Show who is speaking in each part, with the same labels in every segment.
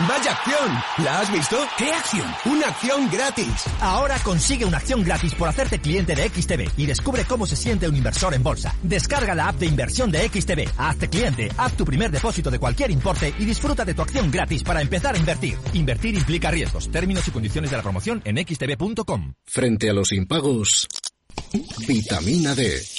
Speaker 1: ¡Vaya acción! ¿La has visto?
Speaker 2: ¿Qué acción?
Speaker 1: ¡Una acción gratis!
Speaker 2: Ahora consigue una acción gratis por hacerte cliente de XTB y descubre cómo se siente un inversor en bolsa. Descarga la app de inversión de XTB, hazte cliente, haz tu primer depósito de cualquier importe y disfruta de tu acción gratis para empezar a invertir. Invertir implica riesgos. Términos y condiciones de la promoción en xtb.com.
Speaker 3: Frente a los impagos, Vitamina D,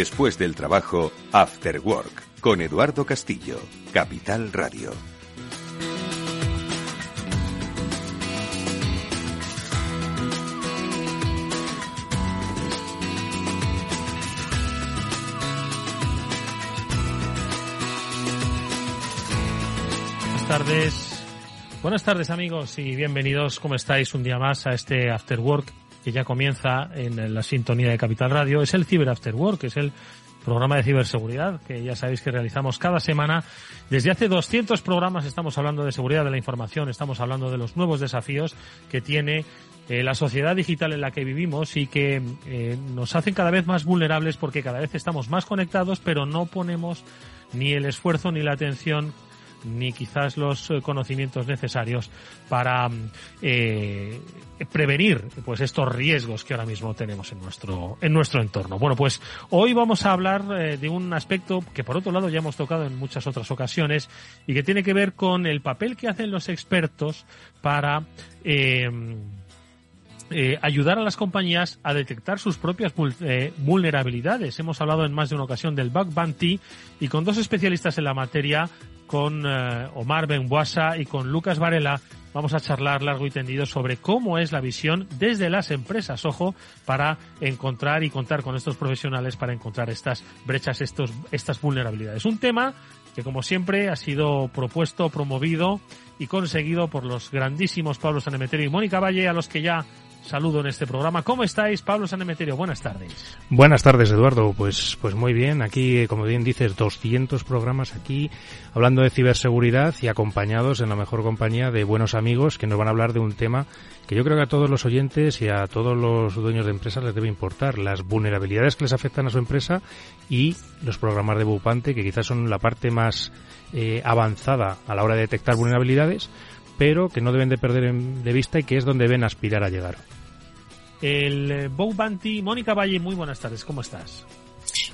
Speaker 4: Después del trabajo, After Work, con Eduardo Castillo, Capital Radio.
Speaker 5: Buenas tardes. Buenas tardes amigos y bienvenidos, ¿cómo estáis? Un día más a este After Work que ya comienza en la sintonía de Capital Radio, es el Cyber After Work, que es el programa de ciberseguridad que ya sabéis que realizamos cada semana. Desde hace 200 programas estamos hablando de seguridad de la información, estamos hablando de los nuevos desafíos que tiene eh, la sociedad digital en la que vivimos y que eh, nos hacen cada vez más vulnerables porque cada vez estamos más conectados, pero no ponemos ni el esfuerzo ni la atención ni quizás los eh, conocimientos necesarios para eh, prevenir pues estos riesgos que ahora mismo tenemos en nuestro en nuestro entorno. Bueno, pues hoy vamos a hablar eh, de un aspecto que por otro lado ya hemos tocado en muchas otras ocasiones y que tiene que ver con el papel que hacen los expertos para ayudar a las compañías a detectar sus propias vulnerabilidades. Hemos hablado en más de una ocasión del bug bounty y con dos especialistas en la materia con eh, Omar Benbuasa y con Lucas Varela vamos a charlar largo y tendido sobre cómo es la visión desde las empresas, ojo, para encontrar y contar con estos profesionales para encontrar estas brechas, estos, estas vulnerabilidades. Un tema que, como siempre, ha sido propuesto, promovido y conseguido por los grandísimos Pablo Sanemeterio y Mónica Valle, a los que ya saludo en este programa. ¿Cómo estáis, Pablo Sanemeterio? Buenas tardes.
Speaker 6: Buenas tardes, Eduardo. Pues, pues muy bien. Aquí, como bien dices, 200 programas aquí hablando de ciberseguridad y acompañados en la mejor compañía de buenos amigos que nos van a hablar de un tema que yo creo que a todos los oyentes y a todos los dueños de empresas les debe importar. Las vulnerabilidades que les afectan a su empresa y los programas de Bupante, que quizás son la parte más eh, avanzada a la hora de detectar vulnerabilidades, pero que no deben de perder de vista y que es donde deben aspirar a llegar.
Speaker 5: El eh, Bow Banty, Mónica Valle, muy buenas tardes, ¿cómo estás?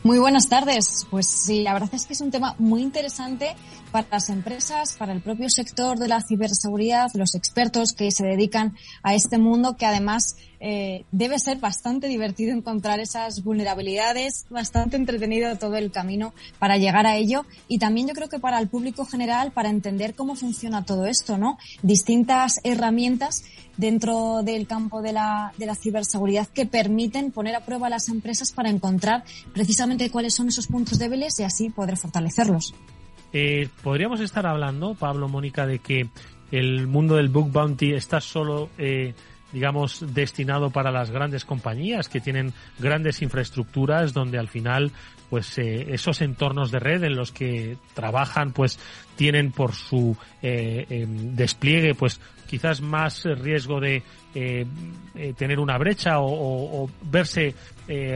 Speaker 7: Muy buenas tardes. Pues sí, la verdad es que es un tema muy interesante para las empresas, para el propio sector de la ciberseguridad, los expertos que se dedican a este mundo, que además eh, debe ser bastante divertido encontrar esas vulnerabilidades, bastante entretenido todo el camino para llegar a ello y también yo creo que para el público general para entender cómo funciona todo esto, ¿no? Distintas herramientas dentro del campo de la, de la ciberseguridad que permiten poner a prueba a las empresas para encontrar precisamente cuáles son esos puntos débiles y así poder fortalecerlos.
Speaker 5: Eh, podríamos estar hablando, Pablo, Mónica, de que el mundo del book bounty está solo eh, digamos, destinado para las grandes compañías que tienen grandes infraestructuras donde al final, pues eh, esos entornos de red en los que trabajan, pues tienen por su eh, em, despliegue, pues quizás más riesgo de tener una brecha o, verse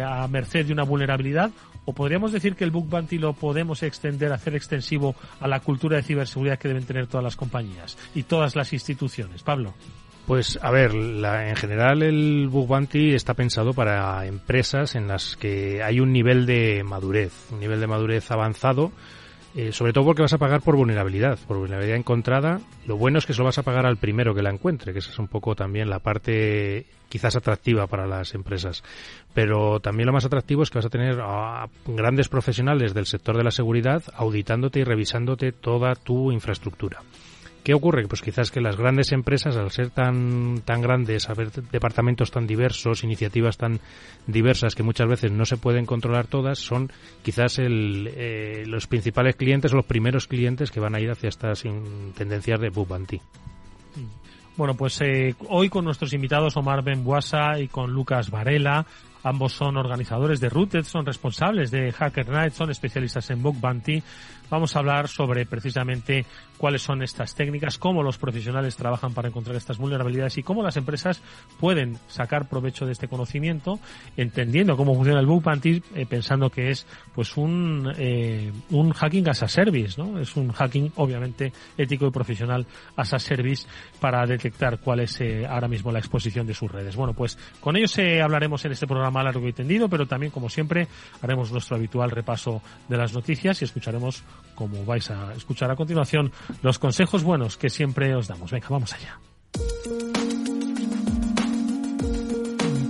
Speaker 5: a merced de una vulnerabilidad ¿O podríamos decir que el bug bounty lo podemos extender, hacer extensivo a la cultura de ciberseguridad que deben tener todas las compañías y todas las instituciones? Pablo.
Speaker 6: Pues a ver, en general el Bug Bounty está pensado para empresas en las que hay un nivel de madurez, un nivel de madurez avanzado, eh, sobre todo porque vas a pagar por vulnerabilidad, por vulnerabilidad encontrada. Lo bueno es que se lo vas a pagar al primero que la encuentre, que esa es un poco también la parte quizás atractiva para las empresas. Pero también lo más atractivo es que vas a tener a grandes profesionales del sector de la seguridad auditándote y revisándote toda tu infraestructura. ¿Qué ocurre? Pues quizás que las grandes empresas, al ser tan, tan grandes, haber departamentos tan diversos, iniciativas tan diversas que muchas veces no se pueden controlar todas, son quizás el, eh, los principales clientes o los primeros clientes que van a ir hacia estas tendencias de Book
Speaker 5: Bueno, pues eh, hoy con nuestros invitados Omar Benbuasa y con Lucas Varela, ambos son organizadores de Rooted, son responsables de Hacker Night, son especialistas en Bug Bounty. Vamos a hablar sobre precisamente cuáles son estas técnicas, cómo los profesionales trabajan para encontrar estas vulnerabilidades y cómo las empresas pueden sacar provecho de este conocimiento, entendiendo cómo funciona el bug bounty, eh, pensando que es pues un, eh, un hacking as a service, ¿no? Es un hacking obviamente ético y profesional as a service para detectar cuál es eh, ahora mismo la exposición de sus redes. Bueno, pues con ellos hablaremos en este programa largo y tendido, pero también como siempre haremos nuestro habitual repaso de las noticias y escucharemos como vais a escuchar a continuación, los consejos buenos que siempre os damos. Venga, vamos allá.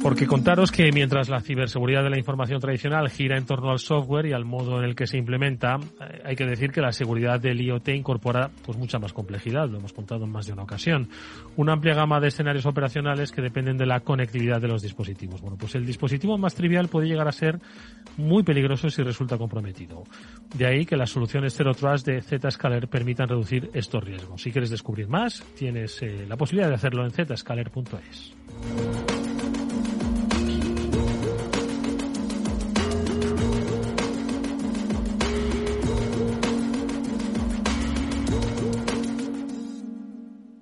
Speaker 5: Porque contaros que mientras la ciberseguridad de la información tradicional gira en torno al software y al modo en el que se implementa, eh, hay que decir que la seguridad del IoT incorpora pues mucha más complejidad, lo hemos contado en más de una ocasión. Una amplia gama de escenarios operacionales que dependen de la conectividad de los dispositivos. Bueno, pues el dispositivo más trivial puede llegar a ser muy peligroso si resulta comprometido. De ahí que las soluciones Zero Trust de Zscaler permitan reducir estos riesgos. Si quieres descubrir más, tienes eh, la posibilidad de hacerlo en zscaler.es.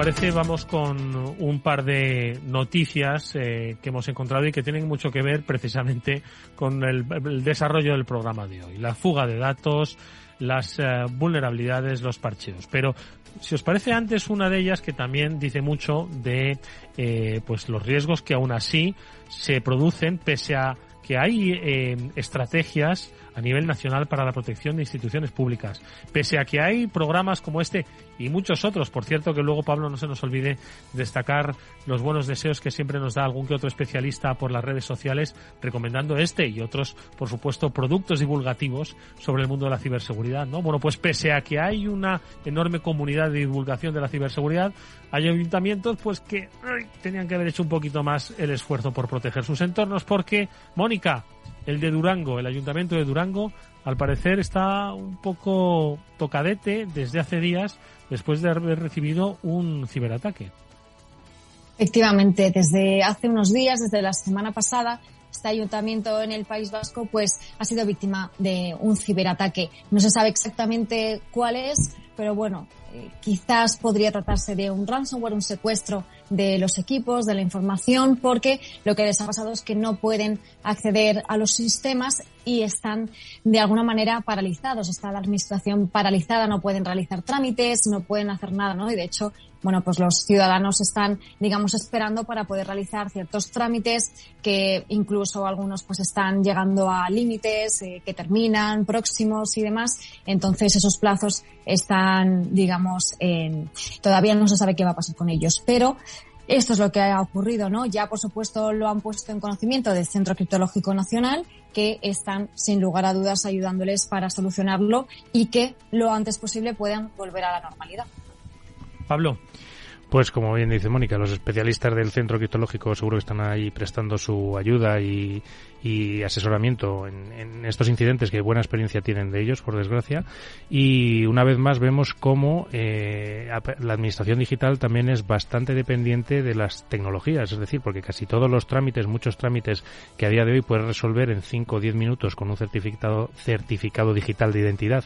Speaker 5: Parece vamos con un par de noticias eh, que hemos encontrado y que tienen mucho que ver precisamente con el, desarrollo del programa de hoy. La fuga de datos, las eh, vulnerabilidades, los parcheos. Pero si os parece antes una de ellas que también dice mucho de eh, pues los riesgos que aún así se producen pese a que hay eh, estrategias a nivel nacional para la protección de instituciones públicas. Pese a que hay programas como este y muchos otros, por cierto que luego Pablo no se nos olvide destacar los buenos deseos que siempre nos da algún que otro especialista por las redes sociales recomendando este y otros, por supuesto, productos divulgativos sobre el mundo de la ciberseguridad, ¿no? Bueno, pues pese a que hay una enorme comunidad de divulgación de la ciberseguridad, hay ayuntamientos pues que tenían que haber hecho un poquito más el esfuerzo por proteger sus entornos porque, Mónica, el de Durango, el ayuntamiento de Durango, al parecer está un poco tocadete desde hace días después de haber recibido un ciberataque.
Speaker 7: Efectivamente, desde hace unos días, desde la semana pasada, este ayuntamiento en el País Vasco pues ha sido víctima de un ciberataque. No se sabe exactamente cuál es, pero bueno, eh, quizás podría tratarse de un ransomware, un secuestro de los equipos, de la información, porque lo que les ha pasado es que no pueden acceder a los sistemas y están de alguna manera paralizados. Está la administración paralizada, no pueden realizar trámites, no pueden hacer nada, ¿no? Y de hecho, bueno, pues los ciudadanos están, digamos, esperando para poder realizar ciertos trámites que incluso algunos pues están llegando a límites eh, que terminan próximos y demás. Entonces esos plazos están, digamos, en, todavía no se sabe qué va a pasar con ellos. Pero esto es lo que ha ocurrido, ¿no? Ya, por supuesto, lo han puesto en conocimiento del Centro Criptológico Nacional, que están, sin lugar a dudas, ayudándoles para solucionarlo y que lo antes posible puedan volver a la normalidad.
Speaker 5: Pablo.
Speaker 6: Pues como bien dice Mónica, los especialistas del centro criptológico seguro que están ahí prestando su ayuda y, y asesoramiento en, estos incidentes que buena experiencia tienen de ellos, por desgracia. Y una vez más vemos cómo eh, la administración digital también es bastante dependiente de las tecnologías, es decir, porque casi todos los trámites, muchos trámites que a día de hoy puedes resolver en 5 o 10 minutos con un certificado, certificado digital de identidad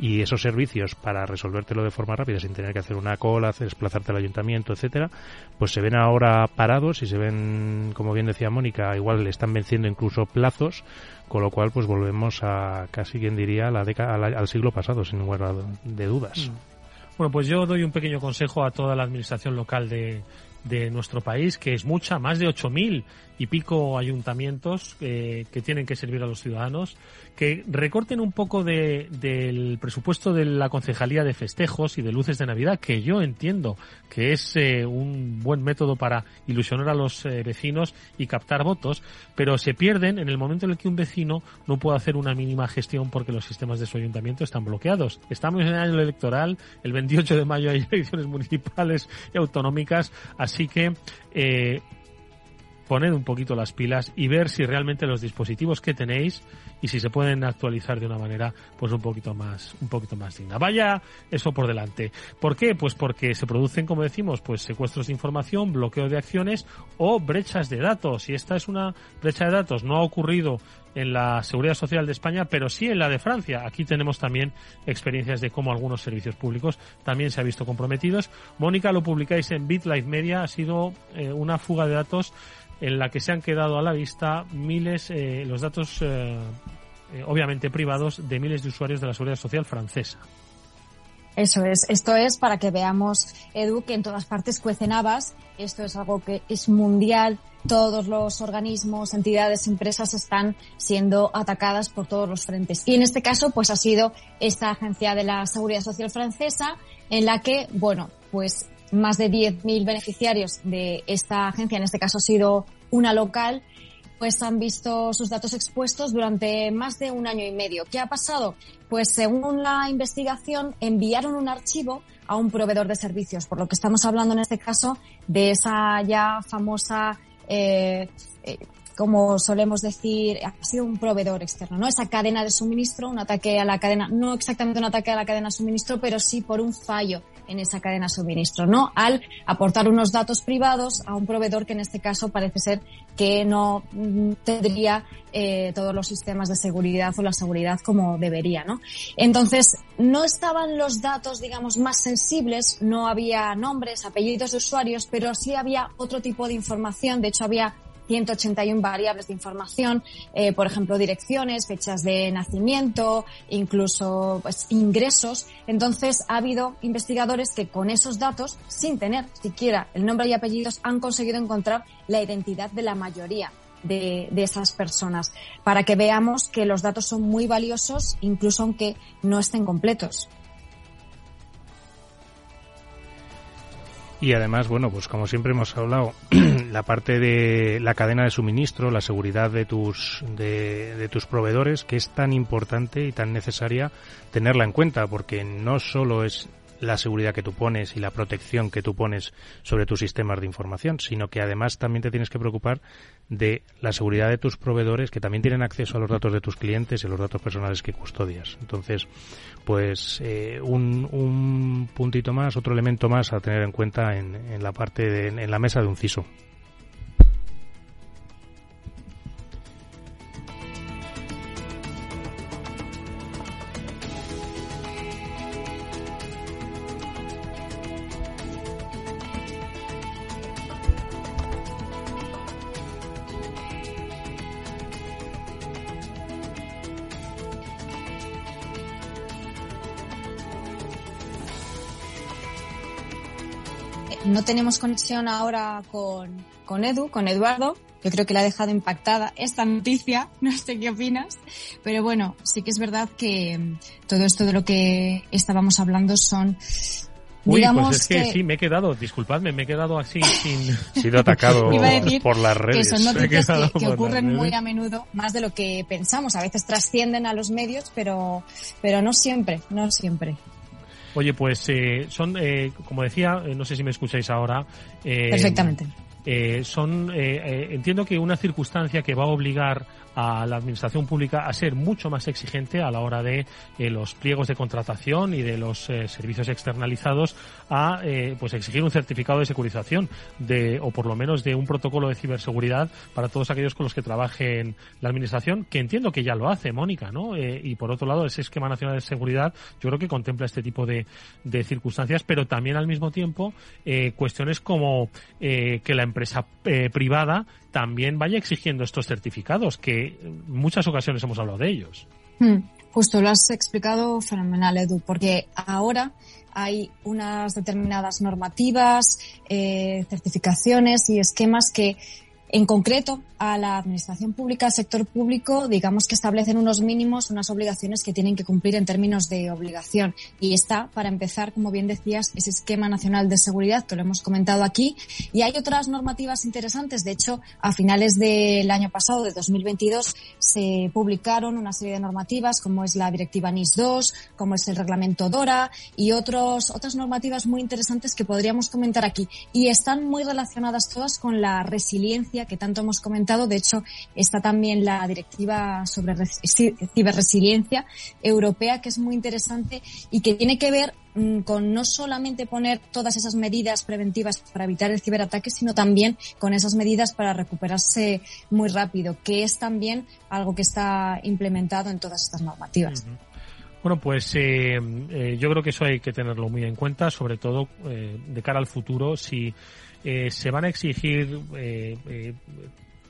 Speaker 6: y esos servicios para resolvértelo de forma rápida sin tener que hacer una cola, desplazarte al ayuntamiento, etcétera, pues se ven ahora parados y se ven, como bien decía Mónica, igual le están venciendo incluso plazos, con lo cual pues volvemos a casi quien diría la década, al, siglo pasado, sin lugar de dudas.
Speaker 5: Mm. Bueno, pues yo doy un pequeño consejo a toda la administración local de, de nuestro país, que es mucha, más de 8.000 y pico ayuntamientos eh, que tienen que servir a los ciudadanos, que recorten un poco de, del presupuesto de la concejalía de festejos y de luces de Navidad, que yo entiendo que es eh, un buen método para ilusionar a los eh, vecinos y captar votos, pero se pierden en el momento en el que un vecino no puede hacer una mínima gestión porque los sistemas de su ayuntamiento están bloqueados. Estamos en el año electoral, el 28 de mayo hay elecciones municipales y autonómicas, así que eh, poner un poquito las pilas y ver si realmente los dispositivos que tenéis y si se pueden actualizar de una manera pues un poquito más un poquito más digna. Vaya eso por delante. ¿Por qué? Pues porque se producen, como decimos, pues secuestros de información, bloqueo de acciones o brechas de datos. Y esta es una brecha de datos. No ha ocurrido en la Seguridad Social de España, pero sí en la de Francia. Aquí tenemos también experiencias de cómo algunos servicios públicos también se han visto comprometidos. Mónica, lo publicáis en BitLife Media. Ha sido eh, una fuga de datos en la que se han quedado a la vista miles, eh, los datos eh, eh, obviamente privados de miles de usuarios de la Seguridad Social francesa.
Speaker 7: Eso es, esto es para que veamos, Edu, que en todas partes cuecen habas, esto es algo que es mundial, todos los organismos, entidades, empresas están siendo atacadas por todos los frentes. Y en este caso, pues ha sido esta agencia de la Seguridad Social francesa en la que, bueno, pues más de 10.000 beneficiarios de esta agencia, en este caso ha sido una local, pues han visto sus datos expuestos durante más de un año y medio. ¿Qué ha pasado? Pues según la investigación enviaron un archivo a un proveedor de servicios, por lo que estamos hablando en este caso de esa ya famosa eh, eh, como solemos decir, ha sido un proveedor externo, ¿no? Esa cadena de suministro, un ataque a la cadena, no exactamente un ataque a la cadena de suministro, pero sí por un fallo en esa cadena de suministro, ¿no? Al aportar unos datos privados a un proveedor que en este caso parece ser que no mm, tendría eh, todos los sistemas de seguridad o la seguridad como debería, ¿no? Entonces, no estaban los datos, digamos, más sensibles, no había nombres, apellidos de usuarios, pero sí había otro tipo de información, de hecho había 181 variables de información, eh, por ejemplo, direcciones, fechas de nacimiento, incluso pues, ingresos. Entonces, ha habido investigadores que con esos datos, sin tener siquiera el nombre y apellidos, han conseguido encontrar la identidad de la mayoría de, de, esas personas, para que veamos que los datos son muy valiosos, incluso aunque no estén completos.
Speaker 6: Y además, bueno, pues como siempre hemos hablado, la parte de la cadena de suministro, la seguridad de tus, de, de, tus proveedores, que es tan importante y tan necesaria tenerla en cuenta, porque no solo es la seguridad que tú pones y la protección que tú pones sobre tus sistemas de información, sino que además también te tienes que preocupar de la seguridad de tus proveedores que también tienen acceso a los datos de tus clientes y los datos personales que custodias. Entonces, pues eh, un, un, puntito más, otro elemento más a tener en cuenta en, en la parte de, en la mesa de un CISO.
Speaker 7: No tenemos conexión ahora con, con Edu, con Eduardo. Yo creo que le ha dejado impactada esta noticia. No sé qué opinas. Pero bueno, sí que es verdad que mm, todo esto de lo que estábamos hablando son
Speaker 5: Uy, pues es que, que, sí, me he quedado, disculpadme, me he quedado así sin...
Speaker 6: Sido atacado por las redes.
Speaker 7: Que son noticias que, que ocurren muy a menudo, más de lo que pensamos. A veces trascienden a los medios, pero, pero no siempre, no siempre.
Speaker 5: Oye, pues eh, son, eh, como decía, eh, no sé si me escucháis ahora. Eh,
Speaker 7: Perfectamente.
Speaker 5: Eh, son, entiendo que una circunstancia que va a obligar a la administración pública a ser mucho más exigente a la hora de eh, los pliegos de contratación y de los eh, servicios externalizados a eh, pues exigir un certificado de securización de o por lo menos de un protocolo de ciberseguridad para todos aquellos con los que trabaje en la administración que entiendo que ya lo hace Mónica no y por otro lado ese esquema nacional de seguridad yo creo que contempla este tipo de, de circunstancias pero también al mismo tiempo cuestiones como que la empresa privada también vaya exigiendo estos certificados, que muchas ocasiones hemos hablado de ellos.
Speaker 7: Hmm. Justo lo has explicado fenomenal, Edu, porque ahora hay unas determinadas normativas, eh, certificaciones y esquemas que en concreto, a la administración pública, al sector público, digamos que establecen unos mínimos, unas obligaciones que tienen que cumplir en términos de obligación. Y está, para empezar, como bien decías, ese esquema nacional de seguridad que lo hemos comentado aquí. Y hay otras normativas interesantes. De hecho, a finales del año pasado, de 2022, se publicaron una serie de normativas, como es la directiva NIS 2, como es el reglamento DORA y otros, otras normativas muy interesantes que podríamos comentar aquí. Y están muy relacionadas todas con la resiliencia que tanto hemos comentado. De hecho, está también la directiva sobre ciberresiliencia europea, que es muy interesante y que tiene que ver mm, con no solamente poner todas esas medidas preventivas para evitar el ciberataque, sino también con esas medidas para recuperarse muy rápido, que es también algo que está implementado en todas estas normativas.
Speaker 5: Bueno, pues eh, eh, yo creo que eso hay que tenerlo muy en cuenta, sobre todo eh, de cara al futuro, si eh, se van a exigir eh,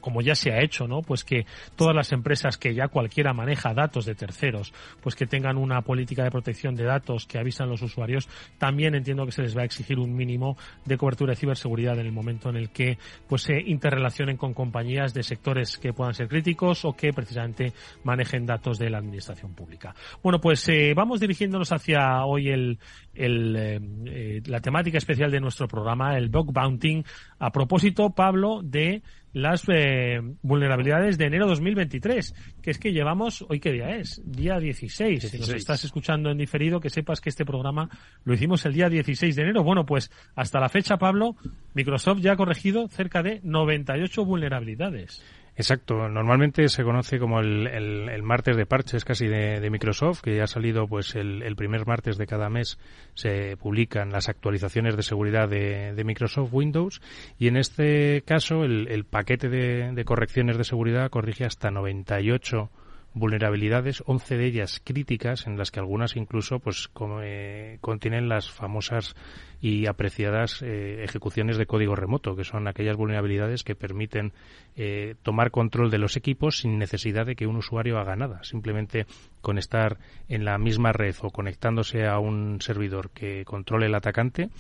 Speaker 5: como ya se ha hecho, ¿no? Pues que todas las empresas que ya cualquiera maneja datos de terceros, pues que tengan una política de protección de datos que avisan los usuarios, también entiendo que se les va a exigir un mínimo de cobertura de ciberseguridad en el momento en el que pues se interrelacionen con compañías de sectores que puedan ser críticos o que precisamente manejen datos de la administración pública. Bueno, pues eh, vamos dirigiéndonos hacia hoy el, el eh, eh, la temática especial de nuestro programa, el bug bounting, a propósito, Pablo, de las eh, vulnerabilidades de enero 2023, que es que llevamos, hoy qué día es, día 16. Si nos estás escuchando en diferido, que sepas que este programa lo hicimos el día 16 de enero. Bueno, pues hasta la fecha, Pablo, Microsoft ya ha corregido cerca de 98 vulnerabilidades.
Speaker 6: Exacto, normalmente se conoce como el, el, martes de parches casi de, Microsoft, que ya ha salido pues el, primer martes de cada mes se publican las actualizaciones de seguridad de, de Microsoft Windows y en este caso el, paquete de, de, correcciones de seguridad corrige hasta 98 vulnerabilidades, 11 de ellas críticas, en las que algunas incluso pues eh, contienen las famosas y apreciadas eh, ejecuciones de código remoto, que son aquellas vulnerabilidades que permiten eh, tomar control de los equipos sin necesidad de que un usuario haga nada, simplemente con estar en la misma red o conectándose a un servidor que controle el atacante,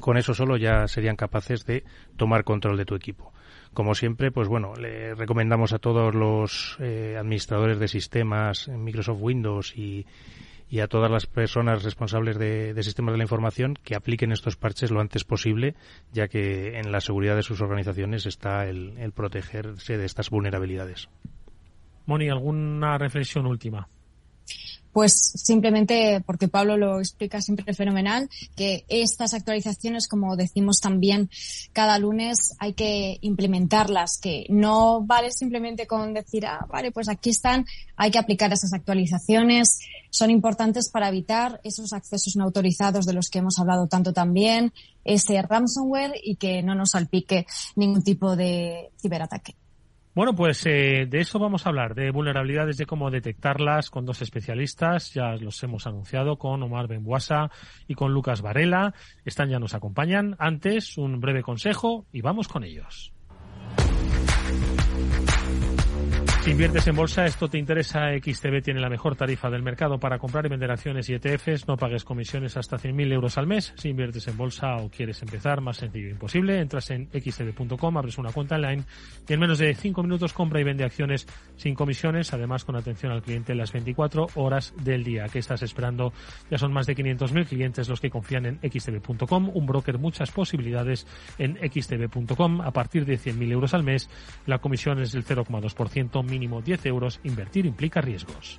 Speaker 6: con eso solo ya serían capaces de tomar control de tu equipo. Como siempre, pues bueno, le recomendamos a todos los eh, administradores de sistemas en Microsoft Windows y, a todas las personas responsables de, sistemas de la información que apliquen estos parches lo antes posible, ya que en la seguridad de sus organizaciones está el, el protegerse de estas vulnerabilidades.
Speaker 5: Moni, ¿alguna reflexión última?
Speaker 7: Pues simplemente porque Pablo lo explica siempre fenomenal, que estas actualizaciones, como decimos también cada lunes, hay que implementarlas, que no vale simplemente con decir, ah, vale, pues aquí están, hay que aplicar esas actualizaciones, son importantes para evitar esos accesos no autorizados de los que hemos hablado tanto también, ese ransomware y que no nos salpique ningún tipo de ciberataque.
Speaker 5: Bueno, pues eh, de eso vamos a hablar, de vulnerabilidades, de cómo detectarlas con dos especialistas. Ya los hemos anunciado con Omar Benbuasa y con Lucas Varela. Están ya nos acompañan. Antes, un breve consejo y vamos con ellos. Si inviertes en bolsa, esto te interesa, XTB tiene la mejor tarifa del mercado para comprar y vender acciones y ETFs. No pagues comisiones hasta 100.000 euros al mes. Si inviertes en bolsa o quieres empezar, más sencillo imposible. Entras en xtb.com, abres una cuenta online y en menos de 5 minutos compra y vende acciones sin comisiones, además con atención al cliente las 24 horas del día. ¿Qué estás esperando? Ya son más de 500.000 clientes los que confían en xtb.com, un broker, muchas posibilidades en xtb.com. A partir de 100.000 euros al mes, la comisión es del 0,2% mínimo 10 euros, invertir implica riesgos.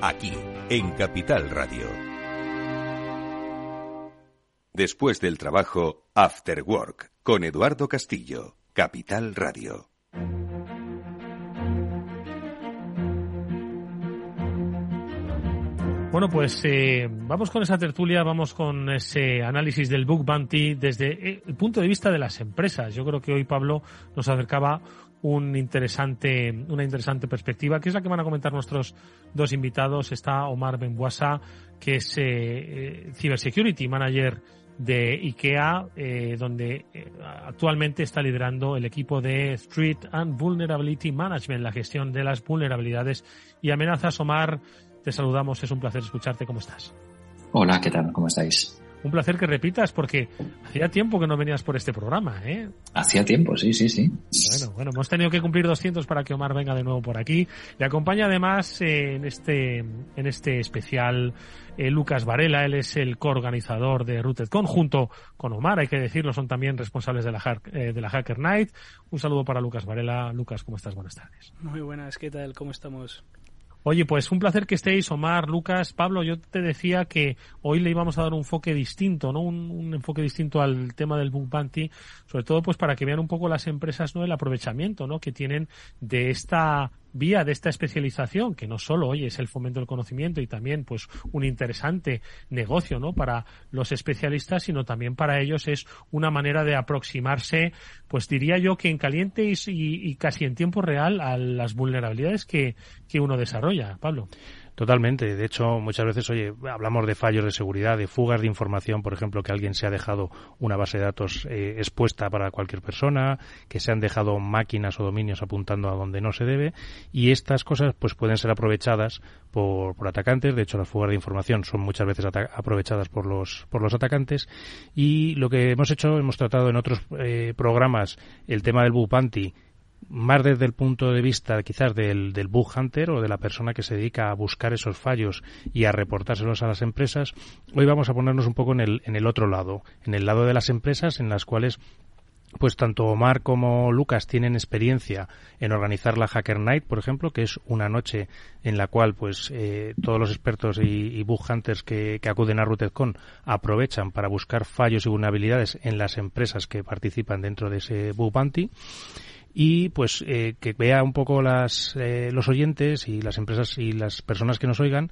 Speaker 4: Aquí, en Capital Radio. Después del trabajo, After Work, con Eduardo Castillo, Capital Radio.
Speaker 5: Bueno, pues eh, vamos con esa tertulia, vamos con ese análisis del Book Bounty desde eh, el punto de vista de las empresas. Yo creo que hoy Pablo nos acercaba un interesante, una interesante perspectiva, que es la que van a comentar nuestros dos invitados. Está Omar Benbuasa, que es eh, eh Cybersecurity Manager de IKEA, eh, donde actualmente está liderando el equipo de Street and Vulnerability Management, la gestión de las vulnerabilidades y amenazas. Omar, te saludamos, es un placer escucharte. ¿Cómo estás?
Speaker 8: Hola, ¿qué tal? ¿Cómo estáis?
Speaker 5: Un placer que repitas porque hacía tiempo que no venías por este programa, ¿eh?
Speaker 8: Hacía tiempo, sí, sí, sí.
Speaker 5: Bueno, bueno, hemos tenido que cumplir 200 para que Omar venga de nuevo por aquí. Le acompaña además eh, en este en este especial eh, Lucas Varela, él es el coorganizador de RootedCon junto con Omar, hay que decirlo, son también responsables de la, eh, de la Hacker Night. Un saludo para Lucas Varela. Lucas, ¿cómo estás? Buenas tardes.
Speaker 9: Muy buenas, ¿qué tal? ¿Cómo estamos?
Speaker 5: Oye, pues un placer que estéis, Omar, Lucas, Pablo. Yo te decía que hoy le íbamos a dar un enfoque distinto, ¿no? Un, enfoque distinto al tema del book bounty, sobre todo pues para que vean un poco las empresas, ¿no? El aprovechamiento, ¿no? Que tienen de esta vía de esta especialización, que no solo hoy es el fomento del conocimiento y también pues un interesante negocio ¿no? para los especialistas, sino también para ellos es una manera de aproximarse, pues diría yo que en caliente y, casi en tiempo real a las vulnerabilidades que, que uno desarrolla. Pablo.
Speaker 6: Totalmente. De hecho, muchas veces, oye, hablamos de fallos de seguridad, de fugas de información, por ejemplo, que alguien se ha dejado una base de datos eh, expuesta para cualquier persona, que se han dejado máquinas o dominios apuntando a donde no se debe, y estas cosas pues pueden ser aprovechadas por, por atacantes. De hecho, las fugas de información son muchas veces aprovechadas por los por los atacantes. Y lo que hemos hecho, hemos tratado en otros eh, programas el tema del bug más desde el punto de vista quizás del, del bug hunter o de la persona que se dedica a buscar esos fallos y a reportárselos a las empresas, hoy vamos a ponernos un poco en el, en el otro lado, en el lado de las empresas en las cuales pues tanto Omar como Lucas tienen experiencia en organizar la Hacker Night, por ejemplo, que es una noche en la cual pues eh, todos los expertos y, bug hunters que, que, acuden a RootedCon aprovechan para buscar fallos y vulnerabilidades en las empresas que participan dentro de ese bug bounty y pues eh, que vea un poco las, eh, los oyentes y las empresas y las personas que nos oigan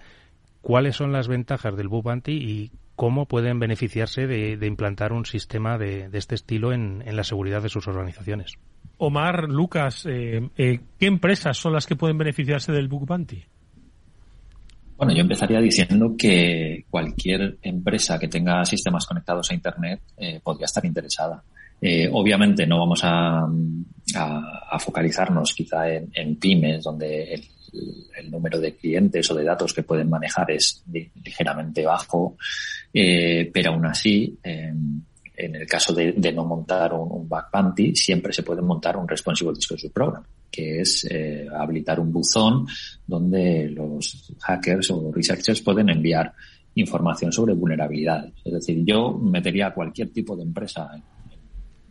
Speaker 6: cuáles son las ventajas del Bug y cómo pueden beneficiarse de, implantar un sistema de, este estilo en, la seguridad de sus organizaciones.
Speaker 5: Omar, Lucas, eh, ¿qué empresas son las que pueden beneficiarse del Bug
Speaker 8: Bueno, yo empezaría diciendo que cualquier empresa que tenga sistemas conectados a Internet podría estar interesada. Eh, obviamente no vamos a, focalizarnos quizá en, pymes, donde el, número de clientes o de datos que pueden manejar es ligeramente bajo, eh, pero aún así, en el caso de, no montar un, un siempre se puede montar un responsible disclosure program, que es eh, habilitar un buzón donde los hackers o researchers pueden enviar información sobre vulnerabilidades. Es decir, yo metería a cualquier tipo de empresa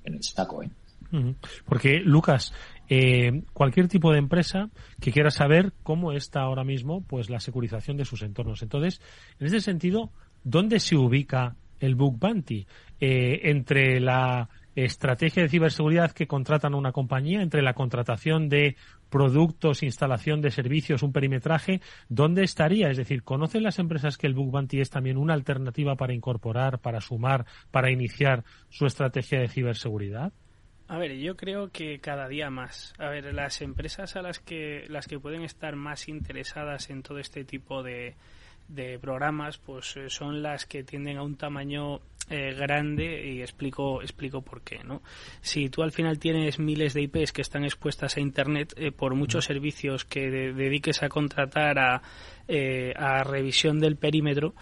Speaker 8: en el saco. ¿eh?
Speaker 5: Porque, Lucas, eh, cualquier tipo de empresa que quiera saber cómo está ahora mismo pues la securización de sus entornos. Entonces, en ese sentido, ¿dónde se ubica el Bug Bounty? Eh, entre la estrategia de ciberseguridad que contratan una compañía, entre la contratación de productos, instalación de servicios, un perimetraje, ¿dónde estaría? Es decir, ¿conocen las empresas que el Bug Bounty es también una alternativa para incorporar, para sumar, para iniciar su estrategia de ciberseguridad?
Speaker 9: A ver, yo creo que cada día más. A ver, las empresas a las que las que pueden estar más interesadas en todo este tipo de, de programas, pues eh, son las que tienden a un tamaño eh, grande y explico explico por qué no si tú al final tienes miles de IPs que están expuestas a internet eh, por muchos servicios que dediques a contratar a, eh, a revisión del perímetro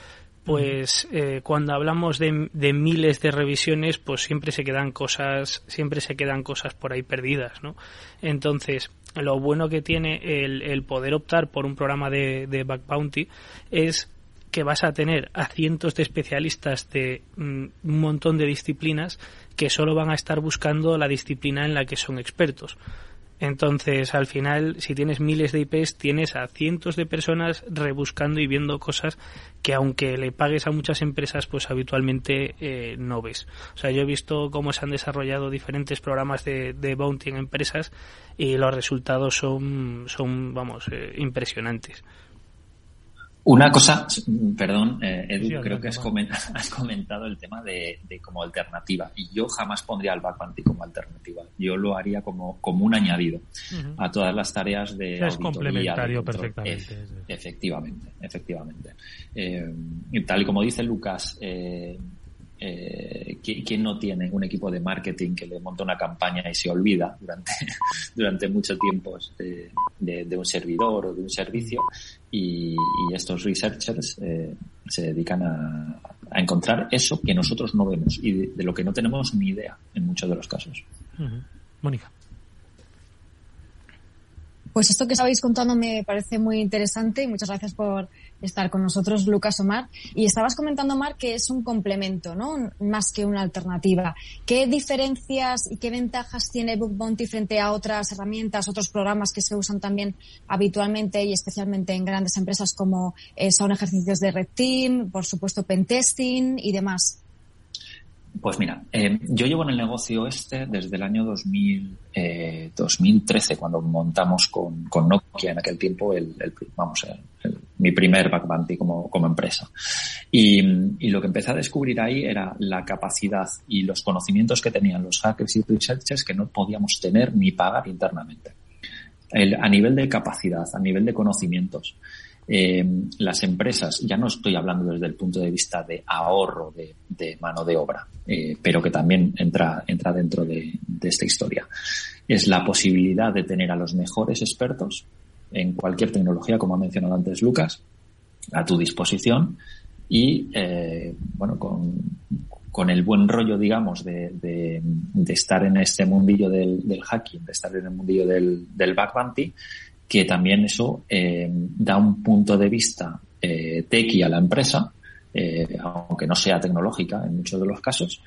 Speaker 9: pues cuando hablamos de, de, miles de revisiones pues siempre se quedan cosas siempre se quedan cosas por ahí perdidas no entonces lo bueno que tiene el, el poder optar por un programa de, de back bounty es que vas a tener a cientos de especialistas de mm, un montón de disciplinas que solo van a estar buscando la disciplina en la que son expertos. Entonces, al final, si tienes miles de IPs, tienes a cientos de personas rebuscando y viendo cosas que aunque le pagues a muchas empresas, pues habitualmente eh, no ves. O sea, yo he visto cómo se han desarrollado diferentes programas de, de bounty en empresas y los resultados son, son vamos, eh, impresionantes.
Speaker 8: Una cosa, perdón, eh, Edu, creo que has comentado, el tema de, como alternativa. Y yo jamás pondría al back como alternativa. Yo lo haría como, como un añadido a todas las tareas de.
Speaker 5: Es complementario perfectamente.
Speaker 8: efectivamente, efectivamente. Eh, tal y como dice Lucas, eh, eh, ¿quién no tiene un equipo de marketing que le monta una campaña y se olvida durante, durante mucho tiempo de, un servidor o de un servicio? Y, estos researchers eh, se dedican a, encontrar eso que nosotros no vemos y de, lo que no tenemos ni idea en muchos de los casos.
Speaker 5: Mónica.
Speaker 7: Pues esto que estabais contando me parece muy interesante y muchas gracias por estar con nosotros, Lucas Omar. Y estabas comentando, Omar, que es un complemento, ¿no? Más que una alternativa. ¿Qué diferencias y qué ventajas tiene Book Bounty frente a otras herramientas, otros programas que se usan también habitualmente y especialmente en grandes empresas como eh, son ejercicios de Red Team, por supuesto, Pentesting y demás?
Speaker 8: Pues mira, eh, yo llevo en el negocio este desde el año 2000, 2013, eh, cuando montamos con, Nokia en aquel tiempo el, vamos, mi primer back como, como empresa. Y, lo que empecé a descubrir ahí era la capacidad y los conocimientos que tenían los hackers y researchers que no podíamos tener ni pagar internamente. a nivel de capacidad, a nivel de conocimientos. Eh, las empresas, ya no estoy hablando desde el punto de vista de ahorro de, mano de obra, eh, pero que también entra, entra dentro de, esta historia, es la posibilidad de tener a los mejores expertos en cualquier tecnología, como ha mencionado antes Lucas, a tu disposición y, eh, bueno, con, con el buen rollo, digamos, de, de, estar en este mundillo del, hacking, de estar en el mundillo del, del que también eso eh, da un punto de vista eh, tequi a la empresa, eh, aunque no sea tecnológica en muchos de los casos,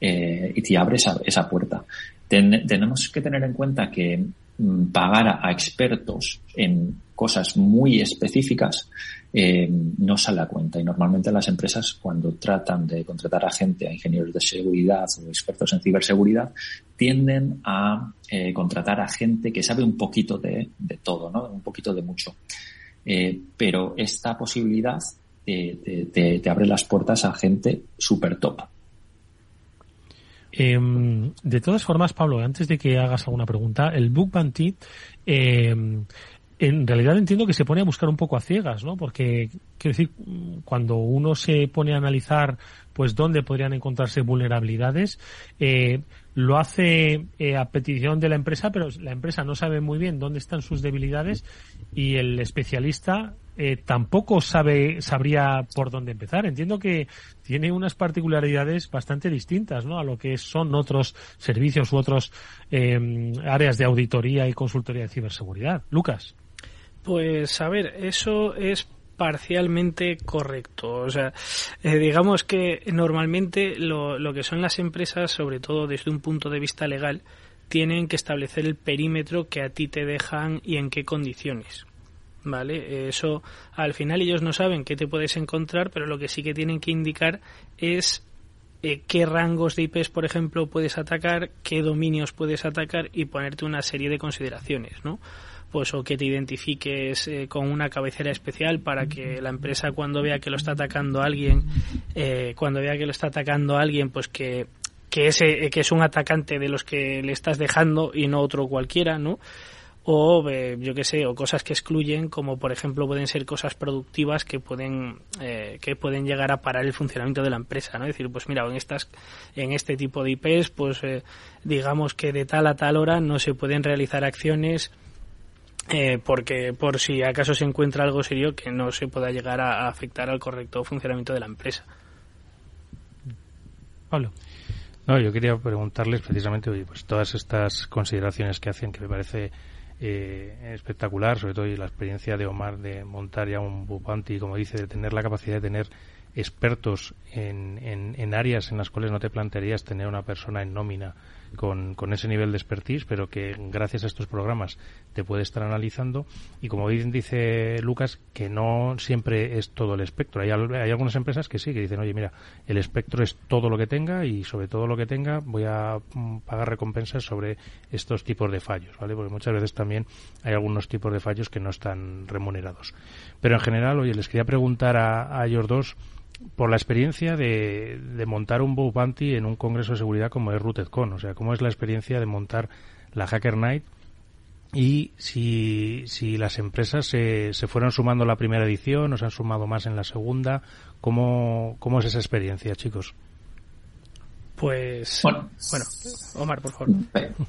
Speaker 8: eh, y te abre esa, esa puerta. tenemos que tener en cuenta que mm, pagar a expertos en cosas muy específicas eh, no sale a cuenta. Y normalmente las empresas, cuando tratan de contratar a gente, a ingenieros de seguridad o expertos en ciberseguridad, tienden a eh, contratar a gente que sabe un poquito de, todo, ¿no? Un poquito de mucho. Eh, pero esta posibilidad te, abre las puertas a gente súper top.
Speaker 5: Em, de todas formas, Pablo, antes de que hagas alguna pregunta, el Book Bounty eh, en realidad entiendo que se pone a buscar un poco a ciegas, ¿no? Porque, quiero decir, cuando uno se pone a analizar, pues, dónde podrían encontrarse vulnerabilidades, eh, lo hace eh, a petición de la empresa, pero la empresa no sabe muy bien dónde están sus debilidades y el especialista eh, tampoco sabe, sabría por dónde empezar. Entiendo que tiene unas particularidades bastante distintas, ¿no? A lo que son otros servicios u otros áreas de auditoría y consultoría de ciberseguridad. Lucas.
Speaker 9: Pues a ver, eso es parcialmente correcto. O sea, eh, digamos que normalmente lo, lo que son las empresas, sobre todo desde un punto de vista legal, tienen que establecer el perímetro que a ti te dejan y en qué condiciones. ¿Vale? Eso al final ellos no saben qué te puedes encontrar, pero lo que sí que tienen que indicar es eh, qué rangos de IPs, por ejemplo, puedes atacar, qué dominios puedes atacar y ponerte una serie de consideraciones, ¿no? Pues o que te identifiques eh, con una cabecera especial para que la empresa cuando vea que lo está atacando alguien, eh, cuando vea que lo está atacando alguien, pues que que ese que es un atacante de los que le estás dejando y no otro cualquiera, ¿no? o eh, yo qué sé o cosas que excluyen como por ejemplo pueden ser cosas productivas que pueden que pueden llegar a parar el funcionamiento de la empresa no es decir pues mira en estas en este tipo de IPs pues digamos que de tal a tal hora no se pueden realizar acciones eh, porque por si acaso se encuentra algo serio que no se pueda llegar a, afectar al correcto funcionamiento de la empresa.
Speaker 5: Pablo.
Speaker 6: No, yo quería preguntarles precisamente, oye, pues todas estas consideraciones que hacen, que me parece eh, espectacular, sobre todo y la experiencia de Omar de montar ya un Bupanti, como dice, de tener la capacidad de tener expertos en, en, en, áreas en las cuales no te plantearías tener una persona en nómina con, con, ese nivel de expertise, pero que gracias a estos programas te puede estar analizando. Y como bien dice Lucas, que no siempre es todo el espectro. Hay, hay algunas empresas que sí, que dicen, oye, mira, el espectro es todo lo que tenga y sobre todo lo que tenga voy a mm, pagar recompensas sobre estos tipos de fallos, ¿vale? Porque muchas veces también hay algunos tipos de fallos que no están remunerados. Pero en general, oye, les quería preguntar a, a ellos dos por la experiencia de, montar un Bow Bounty en un congreso de seguridad como es RootedCon, o sea, cómo es la experiencia de montar la Hacker Night y si, si las empresas se, se fueron sumando la primera edición o se han sumado más en la segunda, ¿cómo, cómo es esa experiencia, chicos?
Speaker 9: Pues bueno, bueno, Omar, por favor.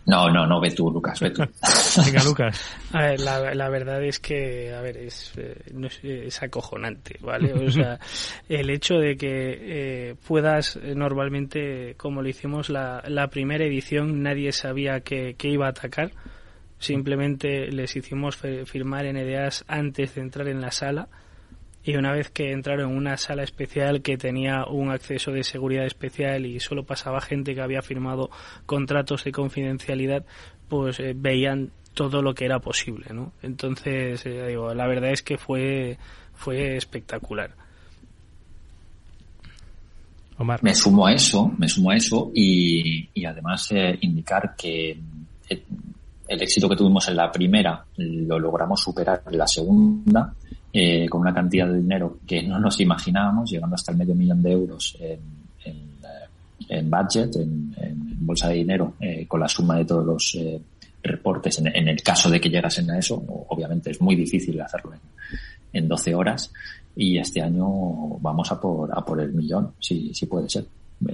Speaker 8: No, no, no, ve tú, Lucas, ve tú.
Speaker 5: Venga, Lucas.
Speaker 9: A ver, la, la, verdad es que, a ver, es, no es, es, acojonante, ¿vale? O sea, el hecho de que eh, puedas normalmente, como lo hicimos la, la primera edición, nadie sabía que, que iba a atacar. Simplemente les hicimos firmar NDAs antes de entrar en la sala y una vez que entraron en una sala especial que tenía un acceso de seguridad especial y solo pasaba gente que había firmado contratos de confidencialidad, pues eh, veían todo lo que era posible, ¿no? Entonces, eh, digo, la verdad es que fue fue espectacular.
Speaker 8: Omar. Me sumo a eso, me sumo a eso y, y además eh, indicar que el éxito que tuvimos en la primera lo logramos superar en la segunda eh, con una cantidad de dinero que no nos imaginábamos, llegando hasta el medio millón de euros en, en, eh, en budget, en, en, bolsa de dinero, eh, con la suma de todos los eh, reportes. En, el caso de que llegasen a eso, obviamente es muy difícil hacerlo en, en 12 horas y este año vamos a por, a por el millón, si, si puede ser.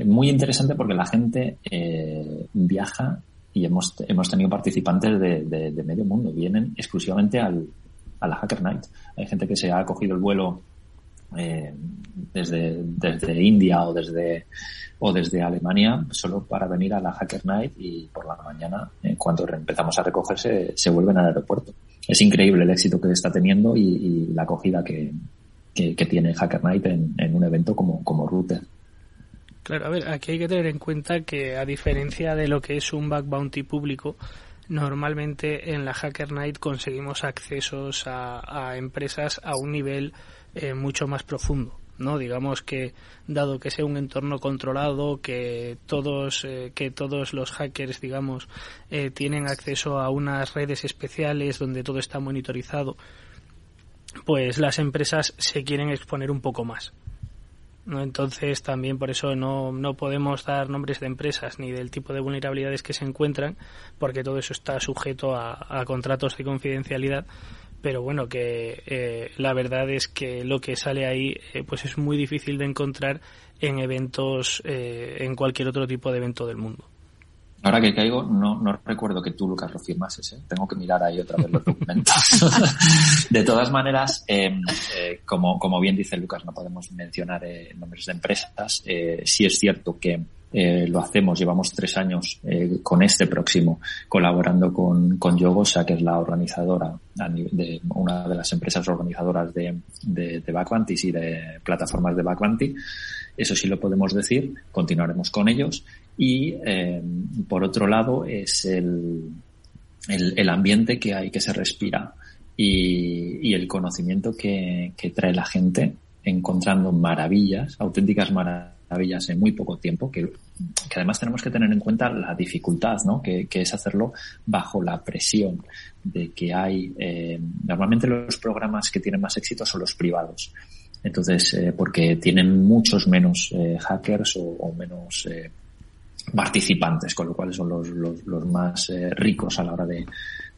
Speaker 8: Muy interesante porque la gente eh, viaja y hemos, hemos tenido participantes de, de, de medio mundo. Vienen exclusivamente al, a la Hacker Night. Hay gente que se ha cogido el vuelo eh, desde, desde India o desde o desde Alemania solo para venir a la Hacker Night y por la mañana, en cuanto empezamos a recogerse, se vuelven al aeropuerto. Es increíble el éxito que está teniendo y, y la acogida que, que, que, tiene Hacker Night en, en un evento como, como Router.
Speaker 9: Claro, a ver, aquí hay que tener en cuenta que a diferencia de lo que es un back bounty público, normalmente en la Hacker Night conseguimos accesos a, empresas a un nivel eh, mucho más profundo. ¿no? Digamos que, dado que sea un entorno controlado, que todos, eh, que todos los hackers, digamos, eh, tienen acceso a unas redes especiales donde todo está monitorizado, pues las empresas se quieren exponer un poco más. ¿No? Entonces también por eso no, no podemos dar nombres de empresas ni del tipo de vulnerabilidades que se encuentran, porque todo eso está sujeto a, contratos de confidencialidad. Pero bueno, que eh, la verdad es que lo que sale ahí eh, pues es muy difícil de encontrar en eventos, eh, en cualquier otro tipo de evento del mundo.
Speaker 8: Ahora que caigo, no, no recuerdo que tú, Lucas, lo firmases. ¿eh? Tengo que mirar ahí otra vez los documentos. de todas maneras, eh, eh, como, como bien dice Lucas, no podemos mencionar eh, nombres de empresas. Eh, sí es cierto que eh, lo hacemos, llevamos tres años con este próximo colaborando con, con Yogosa, que es la organizadora, de, una de las empresas organizadoras de, de, de Backvantis y de plataformas de Backvanti. Eso sí lo podemos decir, continuaremos con ellos. Y eh, por otro lado es el, el, ambiente que hay, que se respira y, y el conocimiento que, que trae la gente encontrando maravillas, auténticas maravillas maravillas en muy poco tiempo, que, que, además tenemos que tener en cuenta la dificultad, ¿no? Que, que es hacerlo bajo la presión de que hay, eh, normalmente los programas que tienen más éxito son los privados. Entonces, eh, porque tienen muchos menos eh, hackers o, o menos eh, participantes, con lo cual son los, los, más eh, ricos a la hora de,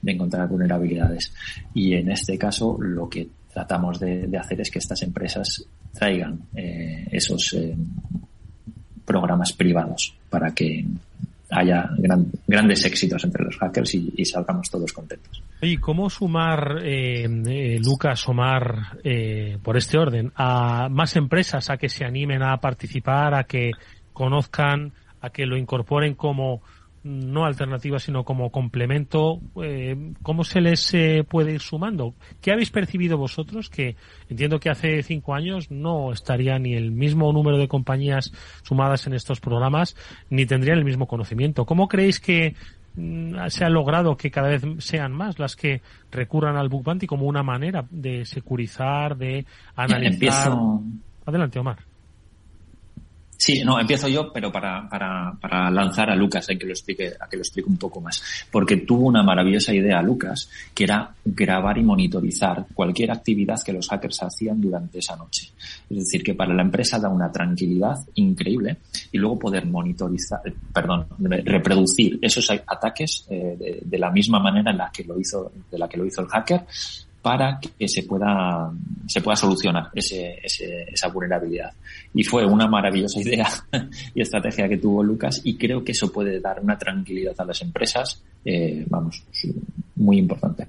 Speaker 8: encontrar vulnerabilidades. Y en este caso, lo que tratamos de, hacer es que estas empresas traigan eh, esos eh, programas privados para que haya gran, grandes éxitos entre los hackers y, salgamos todos contentos.
Speaker 5: ¿Y cómo sumar, eh, Lucas, Omar, eh, por este orden, a más empresas a que se animen a participar, a que conozcan, a que lo incorporen como no alternativa, sino como complemento, eh, ¿cómo se les eh, puede ir sumando? ¿Qué habéis percibido vosotros? Que entiendo que hace cinco años no estaría ni el mismo número de compañías sumadas en estos programas, ni tendrían el mismo conocimiento. ¿Cómo creéis que mm, se ha logrado que cada vez sean más las que recurran al Book Bounty como una manera de securizar, de analizar? Adelante, Omar.
Speaker 8: Sí, no, empiezo yo, pero para, para, para lanzar a Lucas a que lo explique, a que lo explique un poco más. Porque tuvo una maravillosa idea Lucas, que era grabar y monitorizar cualquier actividad que los hackers hacían durante esa noche. Es decir, que para la empresa da una tranquilidad increíble y luego poder monitorizar, perdón, reproducir esos ataques eh, de, de, la misma manera en la que lo hizo, de la que lo hizo el hacker para que se pueda, se pueda solucionar ese, ese, esa vulnerabilidad. Y fue una maravillosa idea y estrategia que tuvo Lucas y creo que eso puede dar una tranquilidad a las empresas, eh, vamos, muy importante.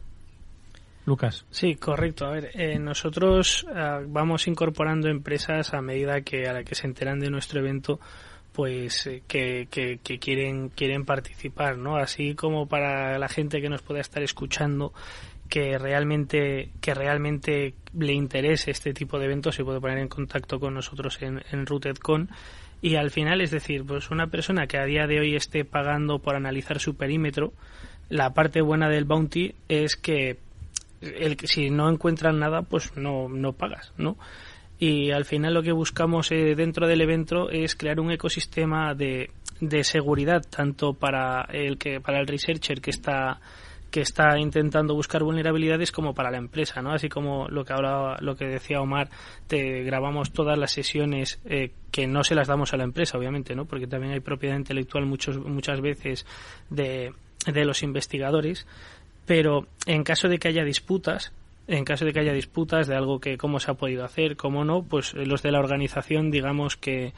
Speaker 5: Lucas.
Speaker 9: Sí, correcto. A ver, eh, nosotros uh, vamos incorporando empresas a medida que a la que se enteran de nuestro evento pues eh, que, que, que, quieren quieren participar no así como para la gente que nos pueda estar escuchando que realmente que realmente le interese este tipo de eventos se puede poner en contacto con nosotros en, en RootedCon y al final es decir pues una persona que a día de hoy esté pagando por analizar su perímetro la parte buena del bounty es que el si no encuentran nada pues no no pagas no y al final lo que buscamos eh, dentro del evento es crear un ecosistema de, de seguridad tanto para el que para el researcher que está que está intentando buscar vulnerabilidades como para la empresa, ¿no? Así como lo que hablaba, lo que decía Omar, te grabamos todas las sesiones eh, que no se las damos a la empresa, obviamente, ¿no? Porque también hay propiedad intelectual muchos, muchas veces de, de los investigadores, pero en caso de que haya disputas, en caso de que haya disputas de algo que cómo se ha podido hacer, cómo no, pues los de la organización digamos que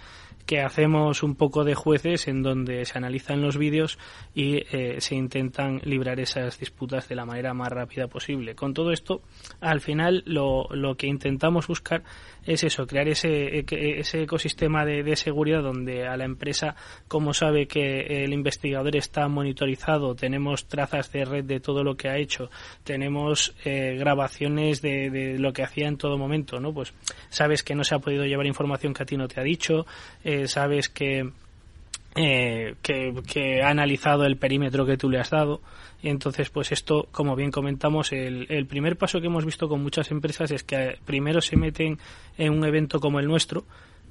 Speaker 9: que hacemos un poco de jueces en donde se analizan los vídeos y eh, se intentan librar esas disputas de la manera más rápida posible. Con todo esto, al final lo, lo que intentamos buscar es eso, crear ese, e, ese ecosistema de, de, seguridad donde a la empresa, como sabe que el investigador está monitorizado, tenemos trazas de red de todo lo que ha hecho, tenemos eh, grabaciones de, de, lo que hacía en todo momento, ¿no? Pues sabes que no se ha podido llevar información que a ti no te ha dicho, eh, sabes que eh, que, ha analizado el perímetro que tú le has dado. Y entonces, pues esto, como bien comentamos, el, el, primer paso que hemos visto con muchas empresas es que primero se meten en un evento como el nuestro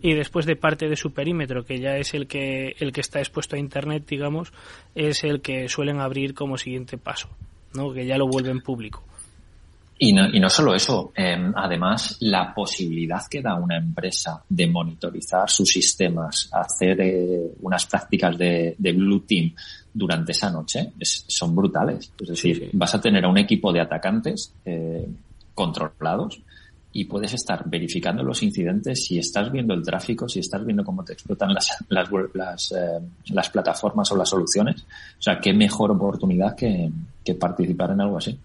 Speaker 9: y después de parte de su perímetro, que ya es el que, el que está expuesto a Internet, digamos, es el que suelen abrir como siguiente paso, ¿no? que ya lo vuelven público.
Speaker 8: Y no, y no solo eso, eh, además la posibilidad que da una empresa de monitorizar sus sistemas, hacer eh, unas prácticas de, de, Blue Team durante esa noche es, son brutales. Es decir, sí, sí. vas a tener a un equipo de atacantes eh, controlados y puedes estar verificando los incidentes si estás viendo el tráfico, si estás viendo cómo te explotan las, las, las, eh, las plataformas o las soluciones. O sea, qué mejor oportunidad que, que participar en algo así.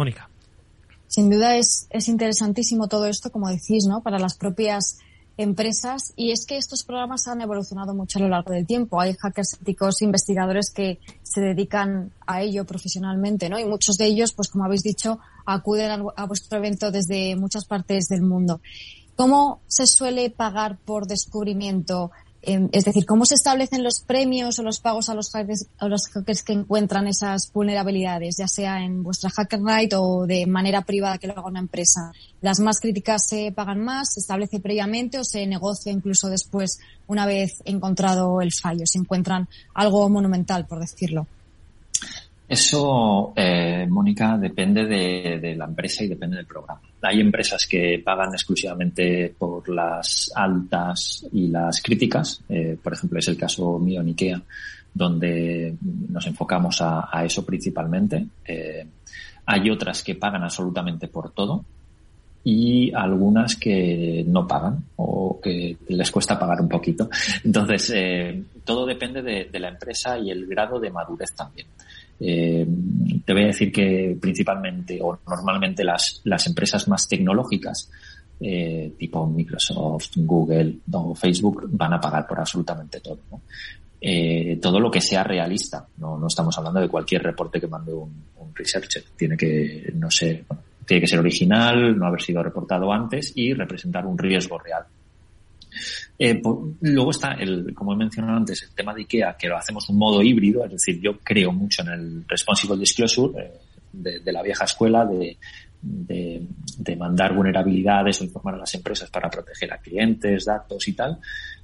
Speaker 5: Mónica.
Speaker 7: Sin duda es, es interesantísimo todo esto, como decís, ¿no? Para las propias empresas y es que estos programas han evolucionado mucho a lo largo del tiempo. Hay hackers éticos, investigadores que se dedican a ello profesionalmente, ¿no? Y muchos de ellos, pues como habéis dicho, acuden a, a vuestro evento desde muchas partes del mundo. ¿Cómo se suele pagar por descubrimiento? Es decir, ¿cómo se establecen los premios o los pagos a los hackers, a los hackers que encuentran esas vulnerabilidades, ya sea en vuestra Hacker Night o de manera privada que lo haga una empresa? ¿Las más críticas se pagan más, se establece previamente o se negocia incluso después una vez encontrado el fallo? ¿Se encuentran algo monumental, por decirlo?
Speaker 8: Eso, eh, Mónica, depende de, la empresa y depende del programa. Hay empresas que pagan exclusivamente por las altas y las críticas. Eh, por ejemplo, es el caso mío en IKEA, donde nos enfocamos a, eso principalmente. Eh, hay otras que pagan absolutamente por todo y algunas que no pagan o que les cuesta pagar un poquito. Entonces, eh, todo depende de, de la empresa y el grado de madurez también. Eh, te voy a decir que principalmente o normalmente las, las empresas más tecnológicas, eh, tipo Microsoft, Google o Facebook, van a pagar por absolutamente todo. eh, todo lo que sea realista. No, no estamos hablando de cualquier reporte que mande un, researcher. Tiene que, no sé, tiene que ser original, no haber sido reportado antes y representar un riesgo real. Eh, luego está, el, como he mencionado antes, el tema de IKEA, que lo hacemos un modo híbrido, es decir, yo creo mucho en el Responsible Disclosure eh, de, la vieja escuela, de, de, mandar vulnerabilidades o informar a las empresas para proteger a clientes, datos y tal,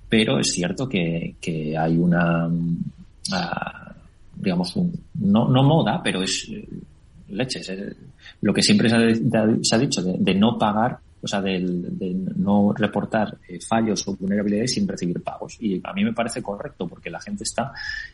Speaker 8: pero es cierto que, que hay una, ah, digamos, no, no moda, pero es eh, leches. lo que siempre se ha, dicho de, no pagar o sea, de, no reportar eh, fallos o vulnerabilidades sin recibir pagos. Y a mí me parece correcto porque la gente está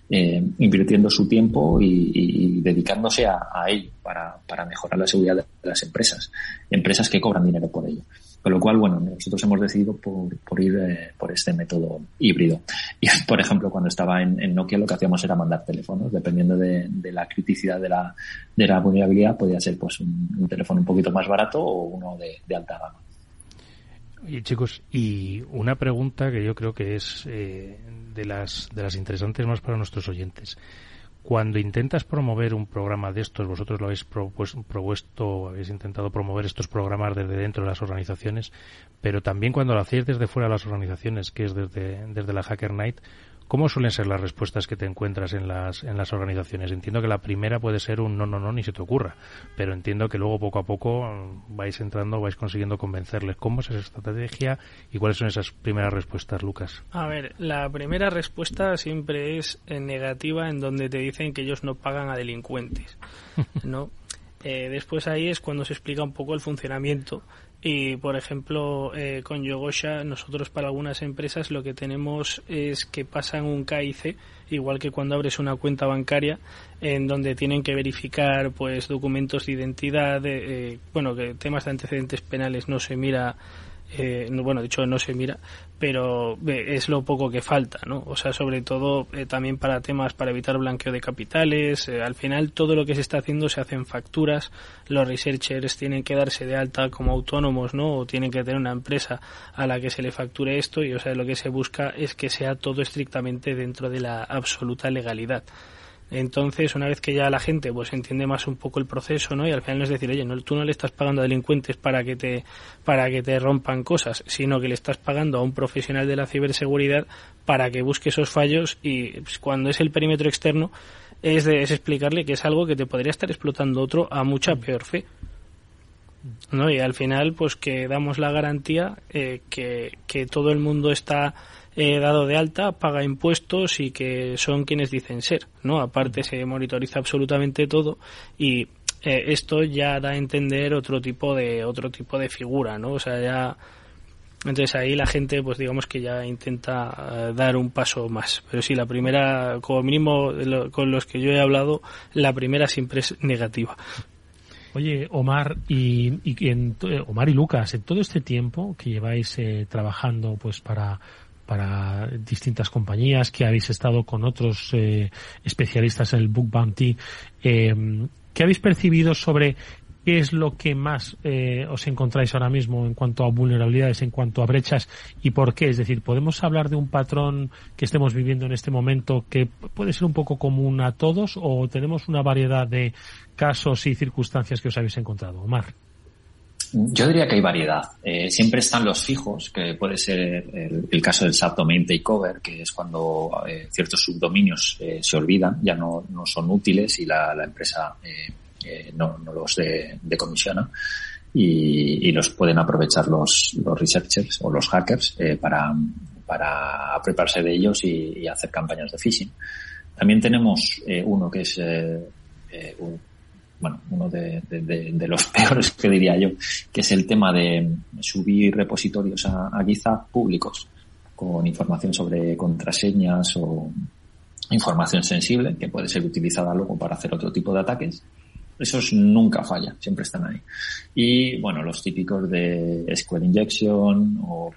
Speaker 8: eh, invirtiendo su tiempo y, dedicándose a, ello para, para, mejorar la seguridad de las empresas. Empresas que cobran dinero por ello. Con lo cual, bueno, nosotros hemos decidido por, por ir eh, por este método híbrido. Y, por ejemplo, cuando estaba en, Nokia lo que hacíamos era mandar teléfonos, dependiendo de, la criticidad de la, de la vulnerabilidad, podía ser pues un, teléfono un poquito más barato o uno de, alta gama.
Speaker 6: Y chicos, y una pregunta que yo creo que es eh, de las de las interesantes más para nuestros oyentes. Cuando intentas promover un programa de estos, vosotros lo habéis propuesto, habéis intentado promover estos programas desde dentro de las organizaciones, pero también cuando lo hacéis desde fuera de las organizaciones, que es desde, desde la Hacker Night, ¿Cómo suelen ser las respuestas que te encuentras en las, en las organizaciones? Entiendo que la primera puede ser un no, no, no, ni se te ocurra, pero entiendo que luego poco a poco vais entrando, vais consiguiendo convencerles. ¿Cómo es esa estrategia y cuáles son esas primeras respuestas, Lucas?
Speaker 9: A ver, la primera respuesta siempre es negativa en donde te dicen que ellos no pagan a delincuentes, ¿no? Eh, después ahí es cuando se explica un poco el funcionamiento y, por ejemplo, eh, con Yogosha, nosotros para algunas empresas lo que tenemos es que pasan un KIC, igual que cuando abres una cuenta bancaria, en donde tienen que verificar pues documentos de identidad, eh, bueno, que temas de antecedentes penales no se mira eh, bueno, de hecho no se mira, pero es lo poco que falta, ¿no? O sea, sobre todo eh, también para temas para evitar blanqueo de capitales, eh, al final todo lo que se está haciendo se hace en facturas, los researchers tienen que darse de alta como autónomos, ¿no? O tienen que tener una empresa a la que se le facture esto y, o sea, lo que se busca es que sea todo estrictamente dentro de la absoluta legalidad. Entonces, una vez que ya la gente pues entiende más un poco el proceso, ¿no? Y al final es decir, oye, no, tú no le estás pagando a delincuentes para que te para que te rompan cosas, sino que le estás pagando a un profesional de la ciberseguridad para que busque esos fallos y pues, cuando es el perímetro externo es, de, es explicarle que es algo que te podría estar explotando otro a mucha peor fe. ¿no? Y al final, pues que damos la garantía eh, que, que todo el mundo está eh, dado de alta, paga impuestos y que son quienes dicen ser, ¿no? Aparte se monitoriza absolutamente todo y eh, esto ya da a entender otro tipo de otro tipo de figura, ¿no? O sea, ya entonces ahí la gente, pues digamos que ya intenta eh, dar un paso más. Pero sí, la primera, como mínimo con los que yo he hablado, la primera siempre es negativa.
Speaker 5: Oye, Omar y, y en, Omar y Lucas, en todo este tiempo que lleváis trabajando, pues para para distintas compañías, que habéis estado con otros eh, especialistas en el Book Bounty. Eh, ¿Qué habéis percibido sobre qué es lo que más eh, os encontráis ahora mismo en cuanto a vulnerabilidades, en cuanto a brechas y por qué? Es decir, ¿podemos hablar de un patrón que estemos viviendo en este momento que puede ser un poco común a todos o tenemos una variedad de casos y circunstancias que os habéis encontrado? Omar.
Speaker 8: Yo diría que hay variedad. Eh, siempre están los fijos, que puede ser el, caso del subdomain takeover, que es cuando eh, ciertos subdominios eh, se olvidan, ya no, no, son útiles y la, empresa no, no, los decomisiona y, los pueden aprovechar los, researchers o los hackers para, para prepararse de ellos y, y, hacer campañas de phishing. También tenemos uno que es un bueno, uno de, los peores que diría yo, que es el tema de subir repositorios a, a públicos con información sobre contraseñas o información sensible que puede ser utilizada luego para hacer otro tipo de ataques. Esos nunca fallan, siempre están ahí. Y bueno, los típicos de SQL injection o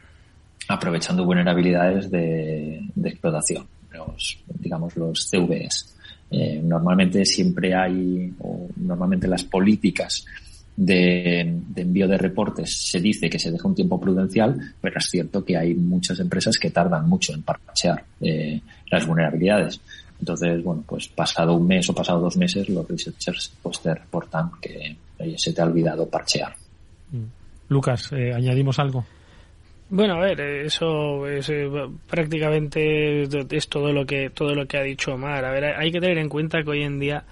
Speaker 8: aprovechando vulnerabilidades de, de explotación, los, digamos los CVS. Eh, normalmente siempre hay, o normalmente las políticas de, envío de reportes se dice que se deja un tiempo prudencial, pero es cierto que hay muchas empresas que tardan mucho en parchear eh, las vulnerabilidades. Entonces, bueno, pues pasado un mes o pasado dos meses, los researchers pues te reportan que se te ha olvidado parchear.
Speaker 5: Mm. Lucas, eh, ¿añadimos algo?
Speaker 9: Bueno, a ver, eso es eh, prácticamente es todo lo que todo lo que ha dicho Omar. A ver, hay que tener en cuenta que hoy en día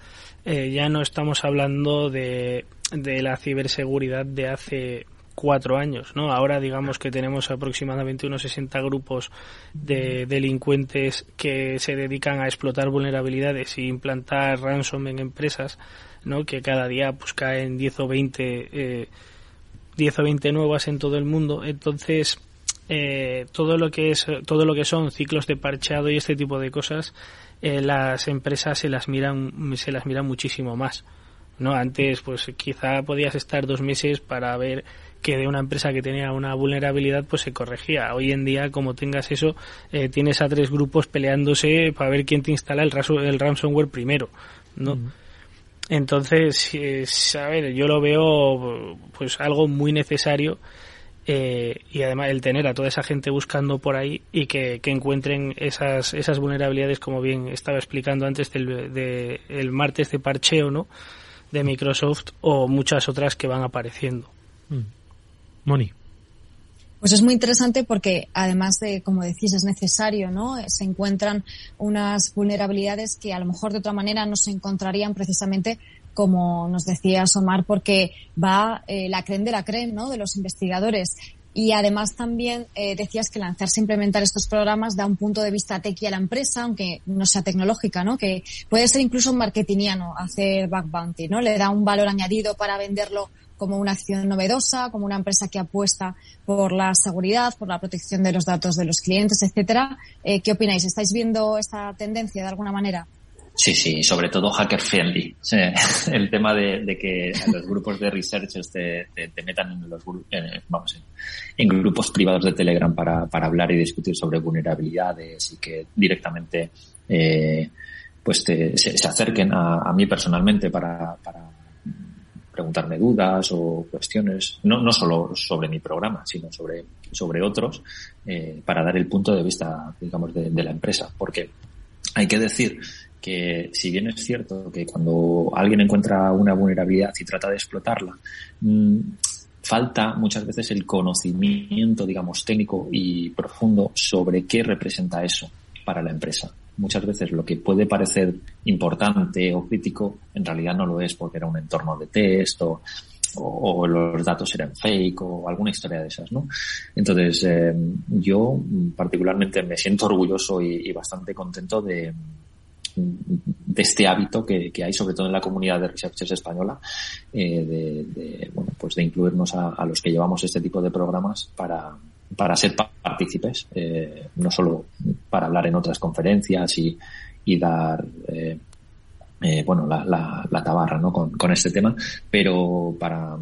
Speaker 9: eh, ya no estamos hablando de, de la ciberseguridad de hace cuatro años, ¿no? Ahora digamos que tenemos aproximadamente unos 60 grupos de delincuentes que se dedican a explotar vulnerabilidades e implantar ransom en empresas, ¿no? Que cada día pues caen 10 o 20 eh, 10 o 20 nuevas en todo el mundo. Entonces, eh, todo lo que es todo lo que son ciclos de parcheado y este tipo de cosas eh, las empresas se las miran se las miran muchísimo más no antes pues quizá podías estar dos meses para ver que de una empresa que tenía una vulnerabilidad pues se corregía. Hoy en día como tengas eso eh, tienes a tres grupos peleándose para ver quién te instala el ransomware primero no entonces, a ver, yo lo veo pues algo muy necesario eh, y además el tener a toda esa gente buscando por ahí y que, encuentren esas, esas vulnerabilidades, como bien estaba explicando antes del de, el martes de parcheo, ¿no? De Microsoft o muchas otras que van apareciendo.
Speaker 5: Mm. Moni.
Speaker 7: Pues es muy interesante porque además de, como decís, es necesario, ¿no? Se encuentran unas vulnerabilidades que a lo mejor de otra manera no se encontrarían precisamente como nos decía Somar, porque va eh, la creen de la creen, ¿no? De los investigadores. Y además también eh, decías que lanzarse a implementar estos programas da un punto de vista tequi a la empresa, aunque no sea tecnológica, ¿no? Que puede ser incluso un marketingiano hacer back bounty, ¿no? Le da un valor añadido para venderlo como una acción novedosa, como una empresa que apuesta por la seguridad, por la protección de los datos de los clientes, etcétera. Eh, ¿Qué opináis? ¿Estáis viendo esta tendencia de alguna manera?
Speaker 8: Sí, sí, sobre todo hacker friendly. el tema de, que los grupos de researchers te, metan en los vamos, en, grupos privados de Telegram para, hablar y discutir sobre vulnerabilidades y que directamente eh, pues se, acerquen a, mí personalmente para preguntarme dudas o cuestiones, no, no solo sobre mi programa, sino sobre, sobre otros, eh, para dar el punto de vista, digamos, de, la empresa. Porque hay que decir que si bien es cierto que cuando alguien encuentra una vulnerabilidad y trata de explotarla, mm, falta muchas veces el conocimiento, digamos, técnico y profundo sobre qué representa eso para la empresa muchas veces lo que puede parecer importante o crítico en realidad no lo es porque era un entorno de test o, los datos eran fake o alguna historia de esas, ¿no? Entonces, eh, yo particularmente me siento orgulloso y, bastante contento de, de este hábito que, hay sobre todo en la comunidad de researchers española eh, de, bueno pues de incluirnos a los que llevamos este tipo de programas para para ser partícipes, eh, no solo para hablar en otras conferencias y, y dar, eh, eh, bueno, la, la, tabarra, ¿no? Con, con, este tema, pero para,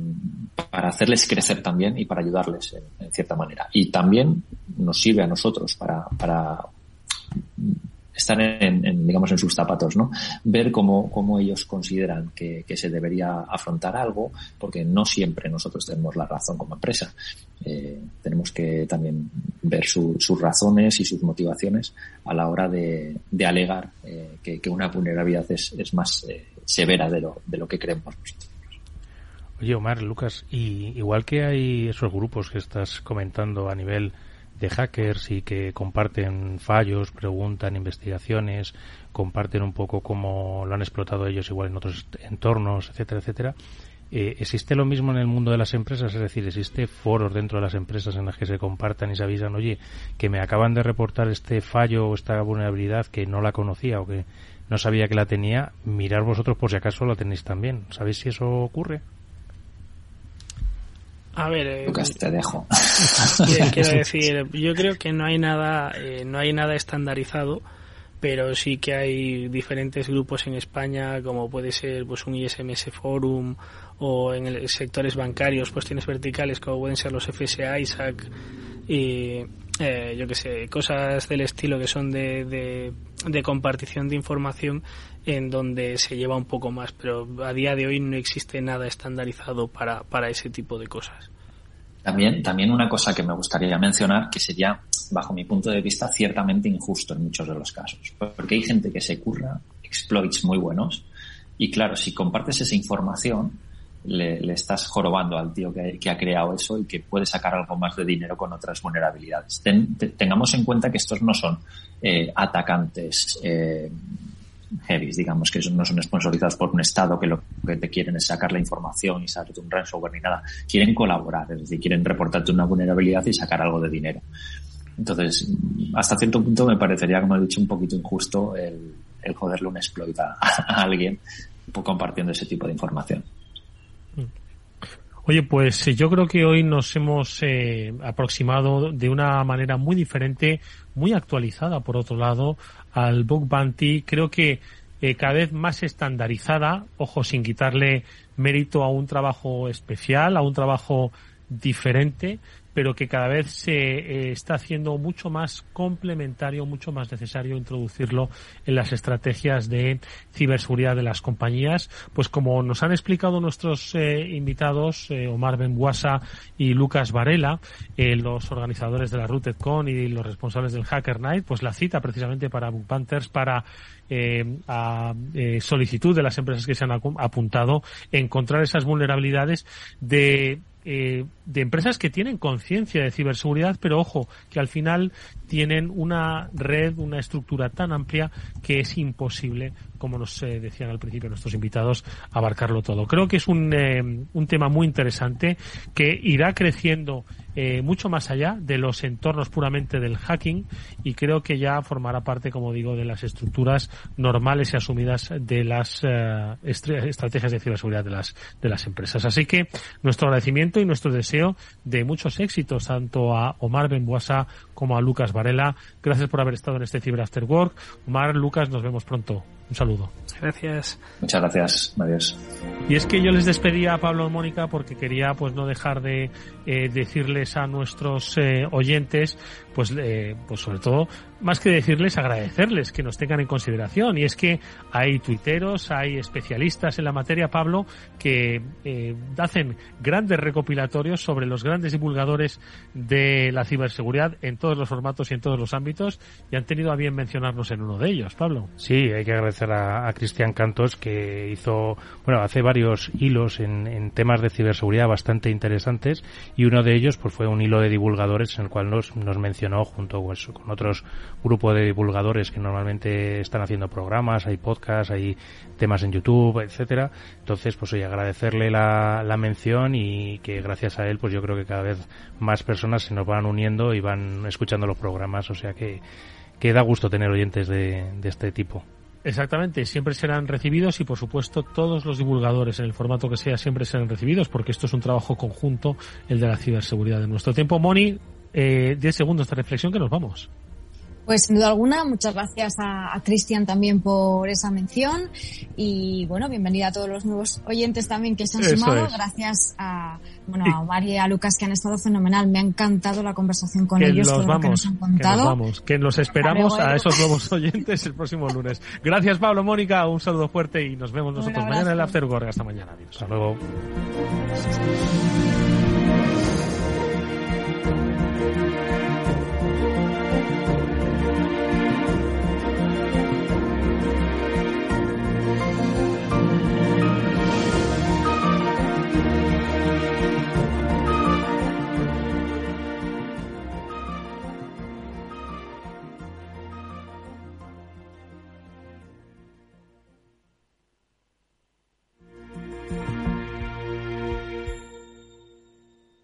Speaker 8: para hacerles crecer también y para ayudarles en, en, cierta manera. Y también nos sirve a nosotros para, para estar en, digamos, en sus zapatos, ¿no? Ver cómo, cómo ellos consideran que, se debería afrontar algo, porque no siempre nosotros tenemos la razón como empresa. Eh, tenemos que también ver sus razones y sus motivaciones a la hora de, alegar eh, que, una vulnerabilidad es, es más eh, severa de lo, de lo que creemos nosotros.
Speaker 6: Oye, Omar, Lucas, y igual que hay esos grupos que estás comentando a nivel de hackers y que comparten fallos, preguntan investigaciones, comparten un poco cómo lo han explotado ellos igual en otros entornos, etcétera, etcétera. Eh, ¿Existe lo mismo en el mundo de las empresas? Es decir, ¿existe foros dentro de las empresas en las que se compartan y se avisan, oye, que me acaban de reportar este fallo o esta vulnerabilidad que no la conocía o que no sabía que la tenía? Mirar vosotros por si acaso la tenéis también. ¿Sabéis si eso ocurre?
Speaker 9: A ver, eh,
Speaker 8: Lucas, te dejo.
Speaker 9: Quiero decir, yo creo que no hay nada, eh, no hay nada estandarizado, pero sí que hay diferentes grupos en España, como puede ser pues un ISMS Forum o en el sectores bancarios, pues tienes verticales como pueden ser los FSA, ISAC, y yo que sé, cosas del estilo que son de, de, de, compartición de información en donde se lleva un poco más, pero a día de hoy no existe nada estandarizado para, para ese tipo de cosas.
Speaker 8: También, también una cosa que me gustaría mencionar, que sería, bajo mi punto de vista, ciertamente injusto en muchos de los casos. Porque hay gente que se curra exploits muy buenos y claro, si compartes esa información, le, estás jorobando al tío que, ha creado eso y que puede sacar algo más de dinero con otras vulnerabilidades. tengamos en cuenta que estos no son eh, atacantes eh, heavy, digamos, que no son sponsorizados por un Estado que lo que te quieren es sacar la información y sacarte un ransomware ni nada. Quieren colaborar, es decir, quieren reportarte una vulnerabilidad y sacar algo de dinero. Entonces, hasta cierto punto me parecería, como he dicho, un poquito injusto el, joderle un exploit a, alguien compartiendo ese tipo de información.
Speaker 5: Oye, pues yo creo que hoy nos hemos eh, aproximado de una manera muy diferente, muy actualizada, por otro lado, al Bug Bounty. Creo que eh, cada vez más estandarizada, ojo, sin quitarle mérito a un trabajo especial, a un trabajo diferente, pero que cada vez se eh, está haciendo mucho más complementario, mucho más necesario introducirlo en las estrategias de ciberseguridad de las compañías. Pues como nos han explicado nuestros eh, invitados, eh, Omar Benguasa y Lucas Varela, los organizadores de la RootedCon y los responsables del Hacker Night, pues la cita precisamente para Bug Panthers para a solicitud de las empresas que se han apuntado encontrar esas vulnerabilidades de eh, de empresas que tienen conciencia de ciberseguridad, pero ojo, que al final tienen una red, una estructura tan amplia que es imposible, como nos decían al principio nuestros invitados, abarcarlo todo. Creo que es un, eh, un tema muy interesante que irá creciendo eh, mucho más allá de los entornos puramente del hacking y creo que ya formará parte, como digo, de las estructuras normales y asumidas de las eh, estrategias de ciberseguridad de las, de las empresas. Así que nuestro agradecimiento y nuestro deseo de muchos éxitos tanto a Omar Benbuasa como a Lucas Varela. Gracias por haber estado en este Cyber After Work. Omar, Lucas, nos vemos pronto. Un saludo.
Speaker 9: Gracias.
Speaker 8: Muchas gracias. Adiós.
Speaker 5: Y es que yo les despedía a Pablo y Mónica porque quería pues no dejar de eh, decirles a nuestros eh, oyentes pues, eh, pues sobre todo, más que decirles, agradecerles que nos tengan en consideración. Y es que hay tuiteros, hay especialistas en la materia, Pablo, que eh, hacen grandes recopilatorios sobre los grandes divulgadores de la ciberseguridad en todos los formatos y en todos los ámbitos y han tenido a bien mencionarnos en uno de ellos, Pablo.
Speaker 6: Sí, hay que agradecer a, Cristian Cantos que hizo, bueno, hace varios hilos en, en, temas de ciberseguridad bastante interesantes y uno de ellos pues fue un hilo de divulgadores en el cual nos, nos mencionó junto pues, con otros grupos de divulgadores que normalmente están haciendo programas, hay podcasts, hay temas en YouTube, etcétera. Entonces, pues oye, agradecerle la, mención y que gracias a él, pues yo creo que cada vez más personas se nos van uniendo y van escuchando los programas, o sea que, que da gusto tener oyentes de, de este tipo.
Speaker 5: Exactamente, siempre serán recibidos y por supuesto todos los divulgadores en el formato que sea siempre serán recibidos porque esto es un trabajo conjunto, el de la ciberseguridad de nuestro tiempo. Moni, eh, 10 segundos de reflexión que nos vamos.
Speaker 7: Pues sin duda alguna, muchas gracias a, Cristian también por esa mención y bueno, bienvenida a todos los nuevos oyentes también que se han sumado. Gracias a bueno a Omar y a Lucas que han estado fenomenal. Me ha encantado la conversación con ellos,
Speaker 5: todo
Speaker 7: vamos,
Speaker 5: que nos han contado. Que vamos, que los esperamos a esos nuevos oyentes el próximo lunes. Gracias Pablo, Mónica, un saludo fuerte y nos vemos nosotros mañana en el After Work. Hasta mañana. Adiós.
Speaker 6: Hasta luego.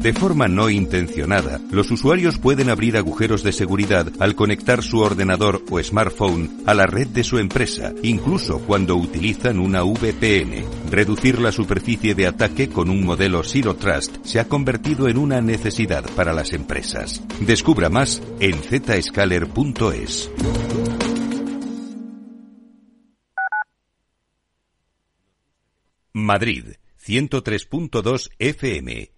Speaker 4: De forma no intencionada, los usuarios pueden abrir agujeros de seguridad al conectar su ordenador o smartphone a la red de su empresa, incluso cuando utilizan una VPN. Reducir la superficie de ataque con un modelo Zero Trust se ha convertido en una necesidad para las empresas. Descubra más en zscaler.es. Madrid, 103.2 FM,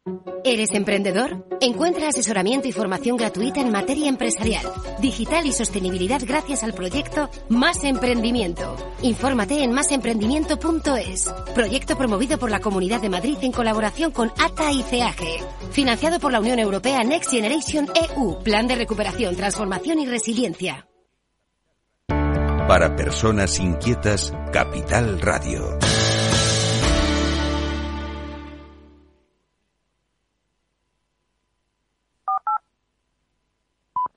Speaker 10: ¿Eres emprendedor? Encuentra asesoramiento y formación gratuita en materia empresarial, digital y sostenibilidad gracias al proyecto Más Emprendimiento. Infórmate en másemprendimiento.es. Proyecto promovido por la Comunidad de Madrid en colaboración con ATA y CEAGE. Financiado por la Unión Europea Next Generation EU. Plan de recuperación, transformación y resiliencia.
Speaker 4: Para personas inquietas, Capital Radio.